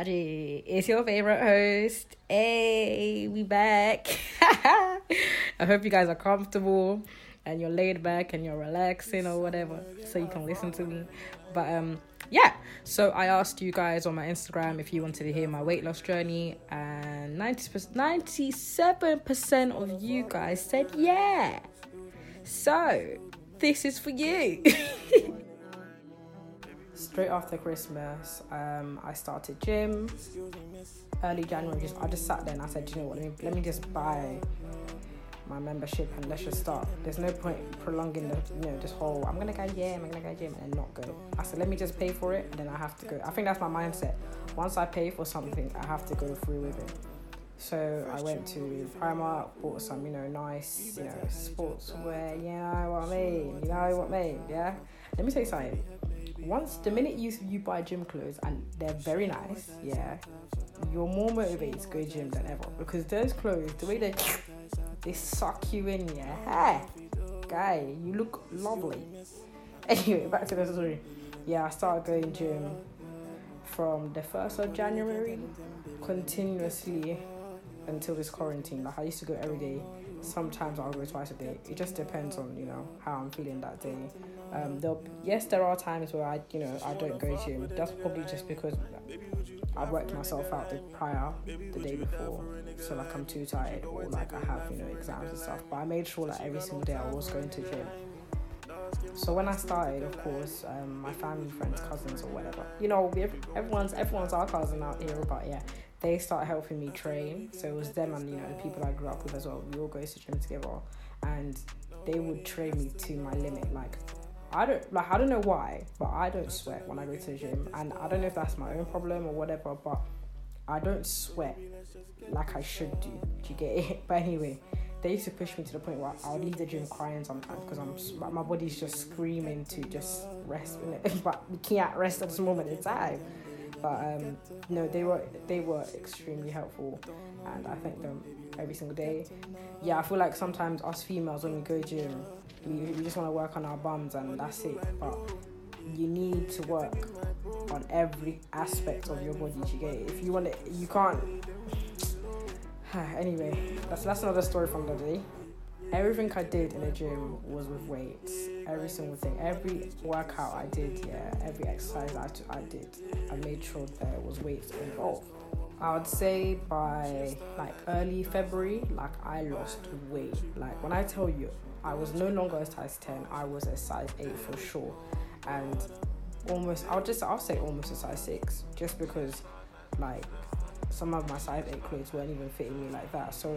Magic. It's your favorite host. Hey, we back. I hope you guys are comfortable and you're laid back and you're relaxing or whatever so you can listen to me. But um yeah, so I asked you guys on my Instagram if you wanted to hear my weight loss journey and 90 97% of you guys said yeah. So, this is for you. straight after Christmas, um, I started gym. Early January, just I just sat there and I said, you know what, let me let me just buy my membership and let's just start. There's no point prolonging the you know this whole I'm gonna go gym, I'm gonna go gym and not go. I said let me just pay for it and then I have to go. I think that's my mindset. Once I pay for something, I have to go through with it. So I went to Primark, bought some you know nice you know sportswear. You know what I mean? You know what I mean? Yeah. Let me tell you something once the minute you you buy gym clothes and they're very nice, yeah, you're more motivated to go gym than ever because those clothes, the way they they suck you in, yeah, hey, guy, you look lovely. Anyway, back to the story. Yeah, I started going gym from the first of January continuously until this quarantine. Like I used to go every day. Sometimes I'll go twice a day. It just depends on you know how I'm feeling that day. Um, there yes, there are times where I you know I don't go to gym. That's probably just because I've worked myself out the prior the day before, so like I'm too tired or like I have you know exams and stuff. But I made sure that every single day I was going to gym. So when I started, of course, um, my family, friends, cousins, or whatever, you know, everyone's everyone's our cousin out here, but yeah, they start helping me train. So it was them and you know the people I grew up with as well. We all go to the gym together, and they would train me to my limit. Like I don't like I don't know why, but I don't sweat when I go to the gym, and I don't know if that's my own problem or whatever, but I don't sweat like I should do. Do you get it? But anyway, they used to push me to the point where I'll leave the gym crying sometimes because I'm my body's just screaming to just rest, but we can't rest at this moment in time. But um, no, they were they were extremely helpful, and I thank them every single day. Yeah, I feel like sometimes us females when we go to gym, we, we just want to work on our bums and that's it. But you need to work on every aspect of your body. You get it? If you want it, you can't. anyway, that's that's another story from the day everything I did in the gym was with weights. Every single thing, every workout I did, yeah, every exercise I, t- I did, I made sure there was weights involved. I would say by like early February, like I lost weight. Like when I tell you, I was no longer a size 10, I was a size 8 for sure. And almost, I'll just, I'll say almost a size 6, just because like some of my size 8 clothes weren't even fitting me like that. So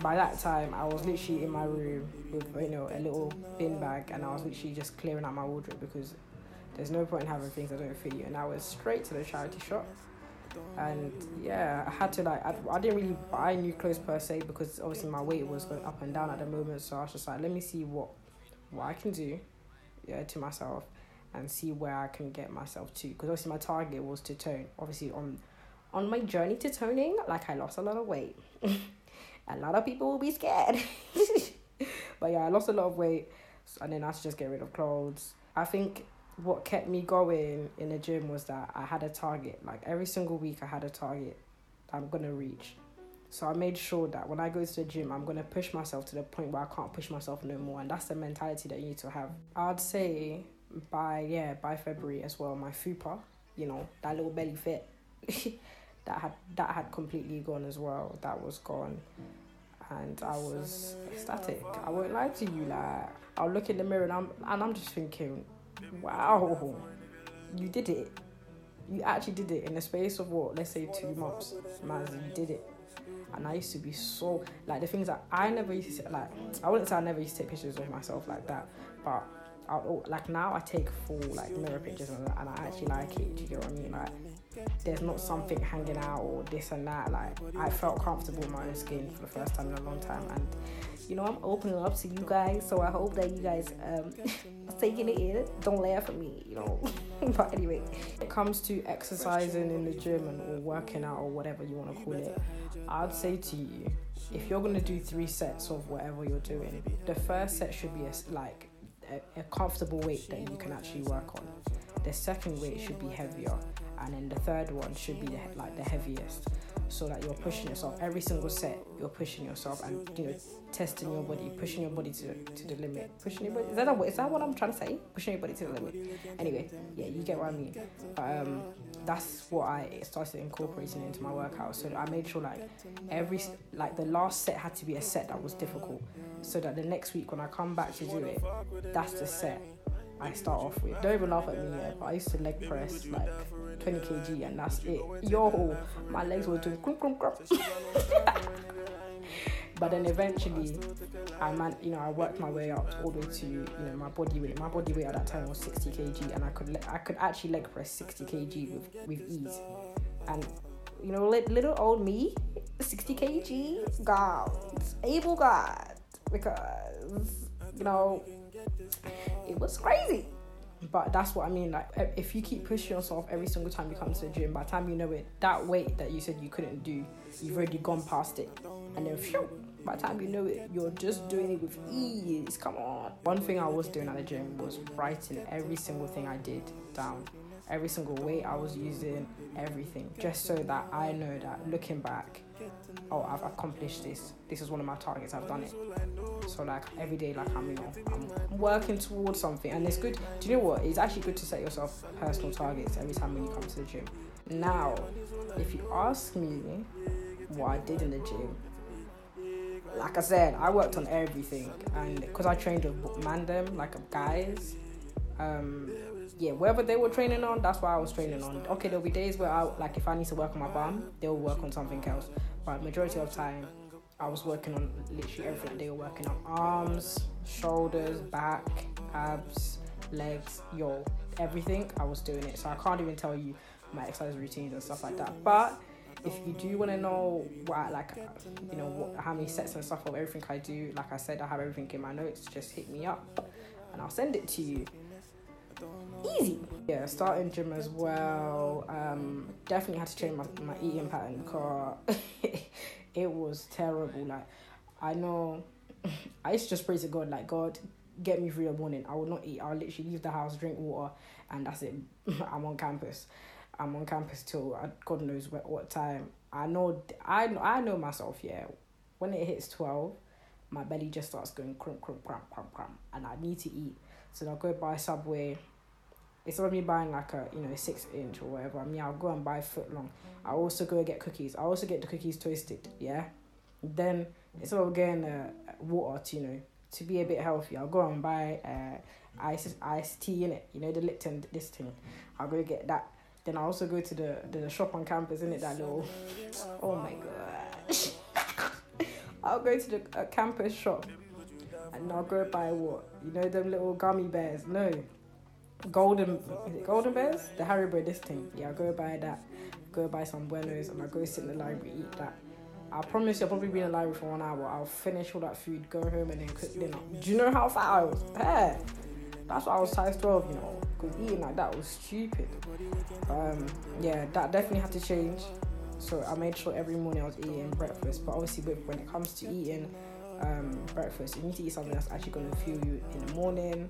by that time, I was literally in my room with, you know, a little bin bag and I was literally just clearing out my wardrobe because there's no point in having things that don't fit you. And I went straight to the charity shop. And yeah, I had to like, I, I didn't really buy new clothes per se because obviously my weight was going up and down at the moment. So I was just like, let me see what, what I can do yeah, to myself and see where I can get myself to. Because obviously my target was to tone. Obviously on on my journey to toning, like I lost a lot of weight. a lot of people will be scared. but yeah, I lost a lot of weight and then I had to just get rid of clothes. I think what kept me going in the gym was that I had a target. Like every single week I had a target I'm gonna reach. So I made sure that when I go to the gym, I'm gonna push myself to the point where I can't push myself no more, and that's the mentality that you need to have. I'd say by yeah by February as well, my fupa, you know that little belly fit, that had that had completely gone as well. That was gone, and I was ecstatic. I won't lie to you. Like I'll look in the mirror and I'm and I'm just thinking, wow, you did it. You actually did it in the space of what? Let's say two months. Man, you did it. And I used to be so like the things that I never used to like. I wouldn't say I never used to take pictures of myself like that, but I, like now I take full like mirror pictures and, and I actually like it. Do you get what I mean? Like there's not something hanging out or this and that. Like I felt comfortable in my own skin for the first time in a long time, and you know I'm opening up to you guys. So I hope that you guys um taking it in. Don't laugh at me, you know. but anyway, it comes to exercising in the gym and or working out or whatever you want to call it. I'd say to you, if you're gonna do three sets of whatever you're doing, the first set should be a, like a, a comfortable weight that you can actually work on. The second weight should be heavier and then the third one should be the, like the heaviest. So that you're pushing yourself. Every single set you're pushing yourself and you know testing your body pushing your body to, to the limit. Pushing your body is that, a, is that what i'm trying to say? Pushing your body to the limit. Anyway yeah you get what i mean. But, um that's what i started incorporating into my workout. So i made sure like every like the last set had to be a set that was difficult. So that the next week when i come back to do it that's the set I start off with. Don't even laugh at me yet, but I used to leg press like 20 kg and that's it. Yo, my legs were doing crump, crump, crump. but then eventually, I man, you know, I worked my way up all the way to you know my body weight. My body weight at that time was 60 kg, and I could le- I could actually leg press 60 kg with with ease. And you know, little old me, 60 kg, God, able God, because you know it was crazy. But that's what I mean. Like, if you keep pushing yourself every single time you come to the gym, by the time you know it, that weight that you said you couldn't do, you've already gone past it. And then, phew, by the time you know it, you're just doing it with ease. Come on. One thing I was doing at the gym was writing every single thing I did down, every single weight I was using, everything, just so that I know that looking back, oh, I've accomplished this. This is one of my targets. I've done it. So like every day, like I'm, you know, I'm working towards something, and it's good. Do you know what? It's actually good to set yourself personal targets every time when you come to the gym. Now, if you ask me what I did in the gym, like I said, I worked on everything, and because I trained with mandem, like guys, um, yeah, wherever they were training on, that's what I was training on. Okay, there'll be days where I like if I need to work on my bum, they'll work on something else. But majority of time, I was working on literally everything. They were working on arms, shoulders, back, abs, legs, yo, everything. I was doing it. So I can't even tell you my exercise routines and stuff like that. But if you do want to know what like you know what, how many sets and stuff of everything I do, like I said, I have everything in my notes. Just hit me up, and I'll send it to you. Easy. Yeah, starting gym as well. Um, definitely had to change my, my eating pattern because it was terrible. Like I know I used to just pray to God, like God, get me through the morning. I will not eat. I'll literally leave the house, drink water, and that's it. I'm on campus. I'm on campus till uh, God knows what, what time. I know I I know myself. Yeah, when it hits twelve, my belly just starts going crump crump crump crump crump, and I need to eat. So I'll go buy Subway. Instead of me buying like a you know six inch or whatever, I mean I'll go and buy foot long. I also go and get cookies. I also get the cookies toasted. Yeah, then instead of getting uh, water to you know to be a bit healthy, I'll go and buy uh ice ice tea in it. You know the Lipton this thing. I'll go get that. Then I also go to the the shop on campus, in it that little. Oh my gosh. I'll go to the uh, campus shop and I'll go buy what you know them little gummy bears. No, golden golden bears? The Haribo this thing. Yeah, I'll go buy that. Go buy some buenos and I'll go sit in the library eat that. I promise you, I'll probably be in the library for one hour. I'll finish all that food, go home, and then cook dinner. Do you know how fat I was? Yeah. That's why I was size 12, you know, because eating like that was stupid. Um, yeah, that definitely had to change. So I made sure every morning I was eating breakfast. But obviously, when it comes to eating um, breakfast, you need to eat something that's actually going to fuel you in the morning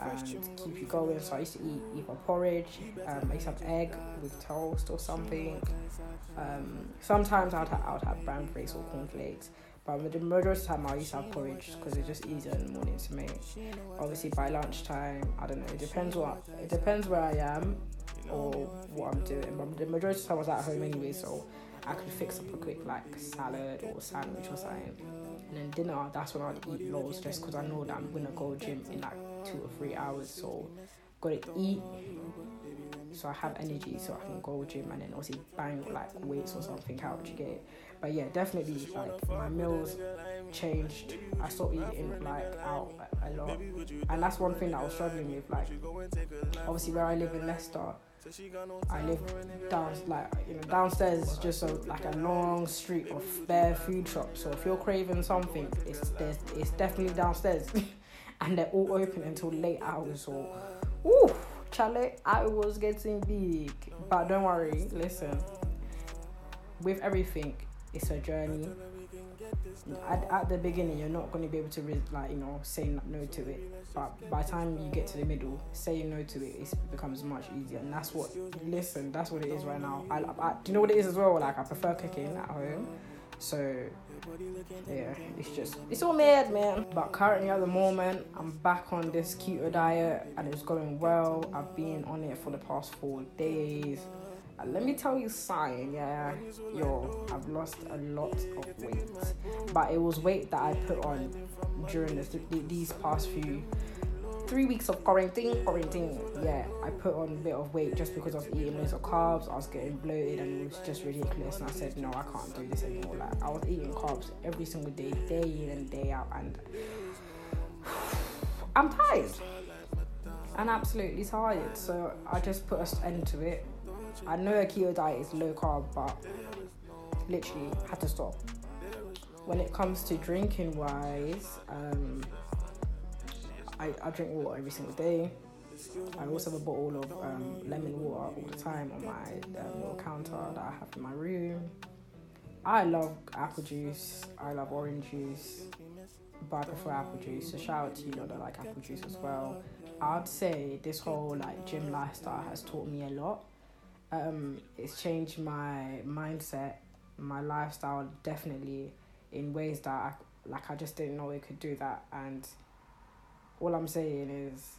and keep you going. So I used to eat either porridge, um, I used to have egg with toast or something. Um, sometimes I'd, ha- I'd have bran flakes or cornflakes. But the majority of the time I used to have porridge because it's just easier in the morning to make. Obviously by lunchtime, I don't know. It depends what it depends where I am or what I'm doing. But the majority of the time I was at home anyway, so I could fix up a quick like salad or sandwich or something. And then dinner, that's when I'd eat loads just because I know that I'm gonna go gym in like two or three hours. So gotta eat so I have energy so I can go gym and then obviously bang like weights or something out. You get it? But yeah, definitely like my meals changed. I stopped eating like out a lot, and that's one thing that I was struggling with. Like obviously where I live in Leicester. I live down like you know downstairs is just a, like a long street of bare food shops. So if you're craving something, it's it's definitely downstairs, and they're all open until late hours. So, ooh, Charlie, I was getting big. But don't worry, listen. With everything, it's a journey. At, at the beginning you're not going to be able to re- like you know say no to it. But by the time you get to the middle saying no to it it becomes much easier. And that's what listen that's what it is right now. I, I, do you know what it is as well? Like i prefer cooking at home. So yeah it's just it's all mad man. But currently at the moment i'm back on this keto diet and it's going well. I've been on it for the past four days let me tell you something, yeah, yo, I've lost a lot of weight, but it was weight that I put on during this, these past few three weeks of quarantine. Quarantine, yeah, I put on a bit of weight just because I was eating loads of carbs. I was getting bloated, and it was just ridiculous. And I said, no, I can't do this anymore. Like I was eating carbs every single day, day in and day out, and I'm tired. I'm absolutely tired. So I just put an end to it I know a keto diet is low carb, but literally had to stop. When it comes to drinking wise, um, I, I drink water every single day. I also have a bottle of um, lemon water all the time on my um, little counter that I have in my room. I love apple juice. I love orange juice, but I prefer apple juice. So shout out to you know that like apple juice as well. I'd say this whole like gym lifestyle has taught me a lot um, it's changed my mindset, my lifestyle definitely in ways that I, like I just didn't know it could do that. And all I'm saying is,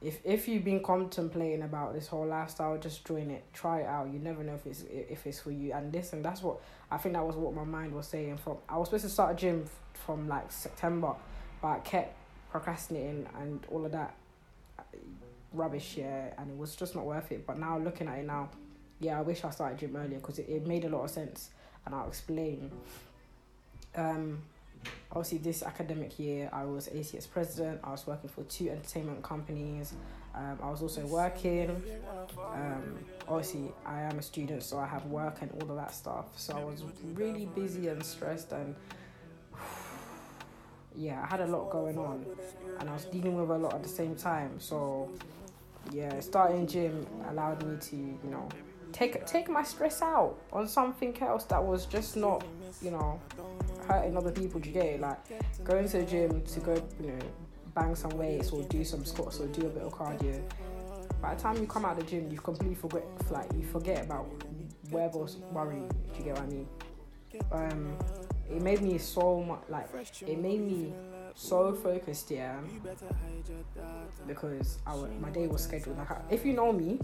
if if you've been contemplating about this whole lifestyle, just join it, try it out. You never know if it's if it's for you. And listen, that's what I think that was what my mind was saying. From I was supposed to start a gym from like September, but I kept procrastinating and all of that rubbish, yeah, and it was just not worth it. But now looking at it now, yeah, I wish I started gym earlier because it, it made a lot of sense, and I'll explain. Um, obviously, this academic year, I was ACS president. I was working for two entertainment companies. Um, I was also working. Um, obviously, I am a student, so I have work and all of that stuff. So I was really busy and stressed and yeah, I had a lot going on and I was dealing with a lot at the same time. So yeah, starting gym allowed me to, you know, take take my stress out on something else that was just not, you know, hurting other people. Get? Like going to the gym to go, you know, bang some weights or do some squats or do a bit of cardio. By the time you come out of the gym, you've completely forget, like you forget about where was worrying. Do you get what I mean? Um, it made me so much like it made me so focused yeah. Because I, my day was scheduled. Like if you know me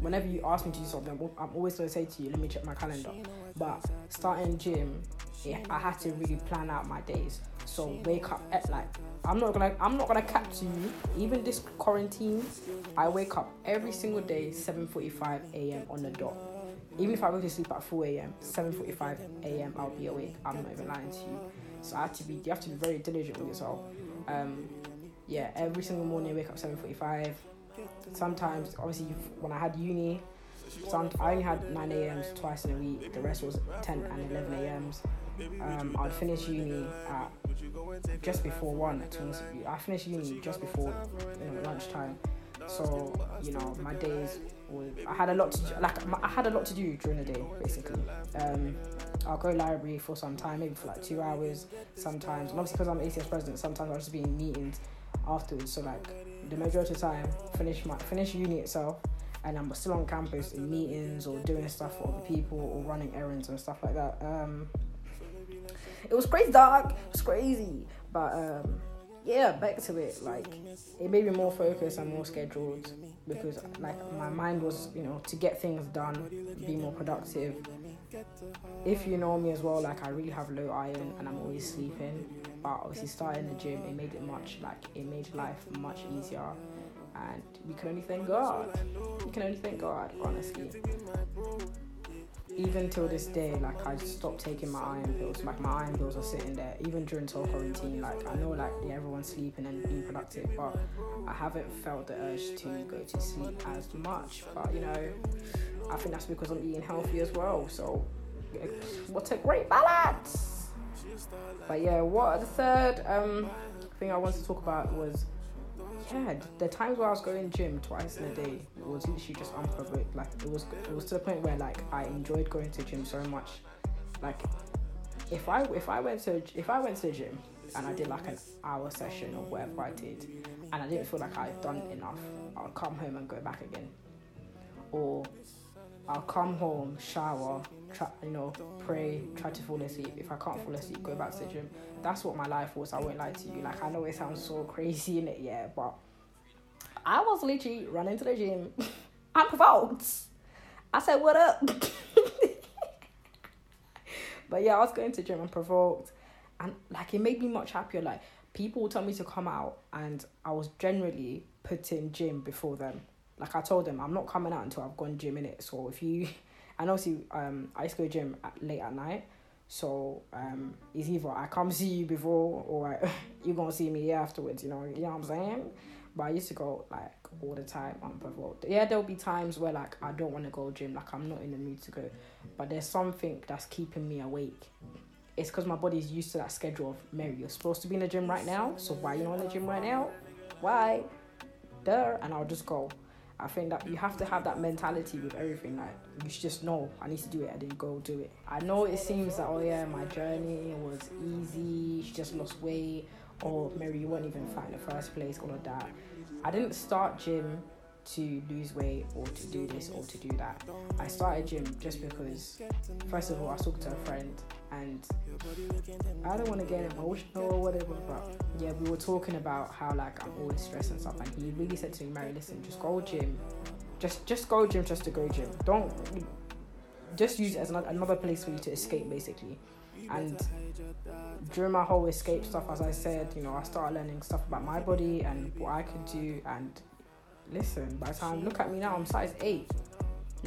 whenever you ask me to do something i'm always going to say to you let me check my calendar. But starting gym yeah, i had to really plan out my days. So wake up at like i'm not gonna i'm not gonna cap to you. Even this quarantine i wake up every single day 7.45 a.m on the dot even if I go to sleep at 4 a.m., 7:45 a.m. I'll be awake. I'm not even lying to you. So I have to be. You have to be very diligent with yourself. Um, yeah, every single morning I wake up 7:45. Sometimes, obviously, when I had uni, some I only had 9 a.m.s twice in a week. The rest was 10 and 11 a.m.s. Um, I'd finish uni at just before one. I finished uni just before you know lunchtime. So you know my days I had a lot to do, like I had a lot to do during the day basically. Um, I'll go library for some time, maybe for like two hours sometimes. And obviously because I'm ACS president, sometimes I'll just be in meetings afterwards. So like the majority of the time, finish my finish uni itself, and I'm still on campus in meetings or doing stuff for other people or running errands and stuff like that. Um, it was crazy, dark. It was crazy, but um, yeah, back to it. Like it made me more focused and more scheduled because like my mind was, you know, to get things done, be more productive. If you know me as well, like I really have low iron and I'm always sleeping. But obviously starting the gym, it made it much like it made life much easier. And we can only thank God. We can only thank God, honestly even till this day, like I stopped taking my iron pills. Like my iron pills are sitting there, even during total quarantine. Like I know, like yeah, everyone's sleeping and being productive, but I haven't felt the urge to go to sleep as much. But you know, I think that's because I'm eating healthy as well. So, what a great balance! But yeah, what the third um thing I wanted to talk about was yeah, the times where I was going gym twice in a day it was literally just unprovoked. Like it was, it was to the point where like I enjoyed going to gym so much. Like if I if I went to if I went to the gym and I did like an hour session or whatever I did, and I didn't feel like I'd done enough, I'll come home and go back again, or I'll come home, shower, try, you know, pray, try to fall asleep. If I can't fall asleep, go back to the gym. That's what my life was. I won't lie to you. Like I know it sounds so crazy in it, yeah, but I was literally running to the gym. I'm provoked. I said, "What up?" but yeah, I was going to gym and provoked, and like it made me much happier. Like people would tell me to come out, and I was generally putting gym before them like I told them, I'm not coming out until I've gone gym in it. So if you, and obviously, um, I used to go gym at, late at night. So um, it's either I come see you before or I, you're gonna see me afterwards. You know, you know what I'm saying. But I used to go like all the time. Yeah, there'll be times where like I don't want to go gym, like I'm not in the mood to go. But there's something that's keeping me awake. It's because my body's used to that schedule of Mary. You're supposed to be in the gym right now, so why you not in the gym right now? Why? There, and I'll just go. I think that you have to have that mentality with everything. Like you should just know I need to do it, and then you go do it. I know it seems that oh yeah, my journey was easy. She just lost weight, or maybe you weren't even fat in the first place. All of that. I didn't start gym to lose weight or to do this or to do that. I started gym just because, first of all, I talked to a friend and I don't want to get emotional or whatever, but yeah, we were talking about how like I'm always stressed and stuff, and he really said to me, Mary, listen, just go gym, just just go gym just to go gym. Don't just use it as another place for you to escape, basically. And during my whole escape stuff, as I said, you know, I started learning stuff about my body and what I could do. And listen, by the time look at me now, I'm size eight.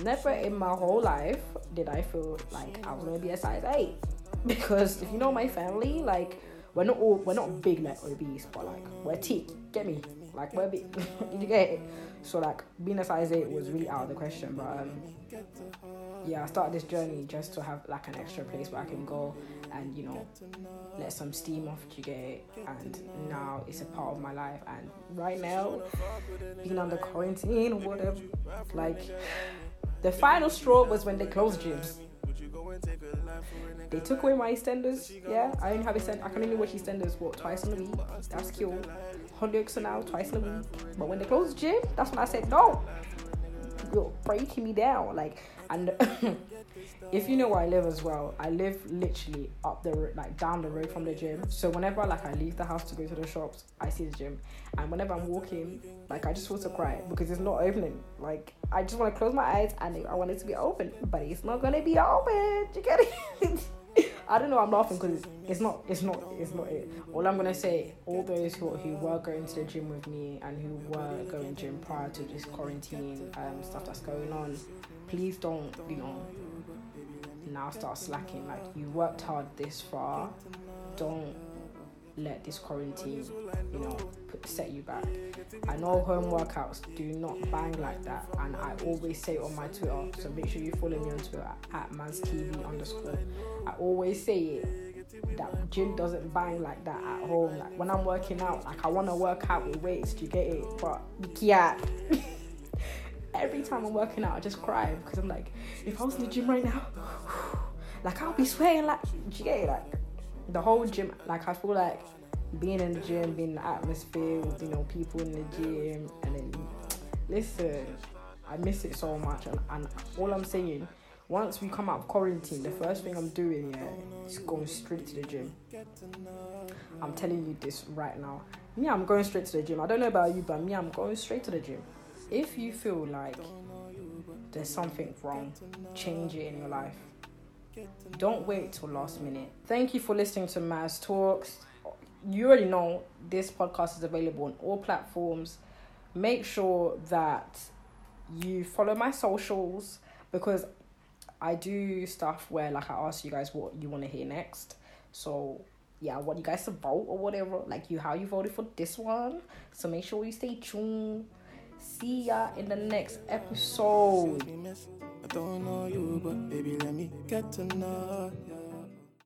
Never in my whole life did I feel like I was gonna be a size eight. because if you know my family, like we're not all we're not big like obese, but like we're thick. Get me? Like we're big. You get it? So like being a size eight was really out of the question. But um, yeah, I started this journey just to have like an extra place where I can go and you know let some steam off. Do you get? And now it's a part of my life. And right now, being under quarantine whatever, like the final straw was when they closed gyms. They took away my EastEnders. Yeah, I only have extend. I can only watch EastEnders what twice in a week. That's cute. Hollyoaks now twice in a week. But when they closed gym, that's when I said no. You're breaking me down. Like and if you know where I live as well, I live literally up the like down the road from the gym. So whenever like I leave the house to go to the shops, I see the gym, and whenever I'm walking, like I just want to cry because it's not opening. Like I just want to close my eyes and I want it to be open, but it's not gonna be open. You get it? I don't know. I'm laughing because it's not. It's not. It's not it. All I'm gonna say, all those who who were going to the gym with me and who were going to gym prior to this quarantine um, stuff that's going on, please don't. You know, now start slacking. Like you worked hard this far. Don't let this quarantine, you know, set you back. I know home workouts do not bang like that, and I always say on my Twitter, so make sure you follow me on Twitter at manstv underscore. I always say it that gym doesn't bang like that at home. Like when I'm working out, like I want to work out with weights, do you get it? But yeah. Every time I'm working out, I just cry because I'm like, if I was in the gym right now, like I'll be sweating like, do you get it? Like the whole gym, like I feel like being in the gym, being in the atmosphere with you know people in the gym, and then listen, I miss it so much. And, and all I'm saying, once we come out of quarantine, the first thing I'm doing yeah, is going straight to the gym. I'm telling you this right now. Me, I'm going straight to the gym. I don't know about you, but me, I'm going straight to the gym. If you feel like there's something wrong, change it in your life don't wait till last minute. Thank you for listening to Maz Talks. You already know this podcast is available on all platforms. Make sure that you follow my socials because I do stuff where like I ask you guys what you want to hear next. So yeah, I want you guys to vote or whatever, like you how you voted for this one. So make sure you stay tuned. See ya in the next episode. I don't know you, but baby, let me get to know you.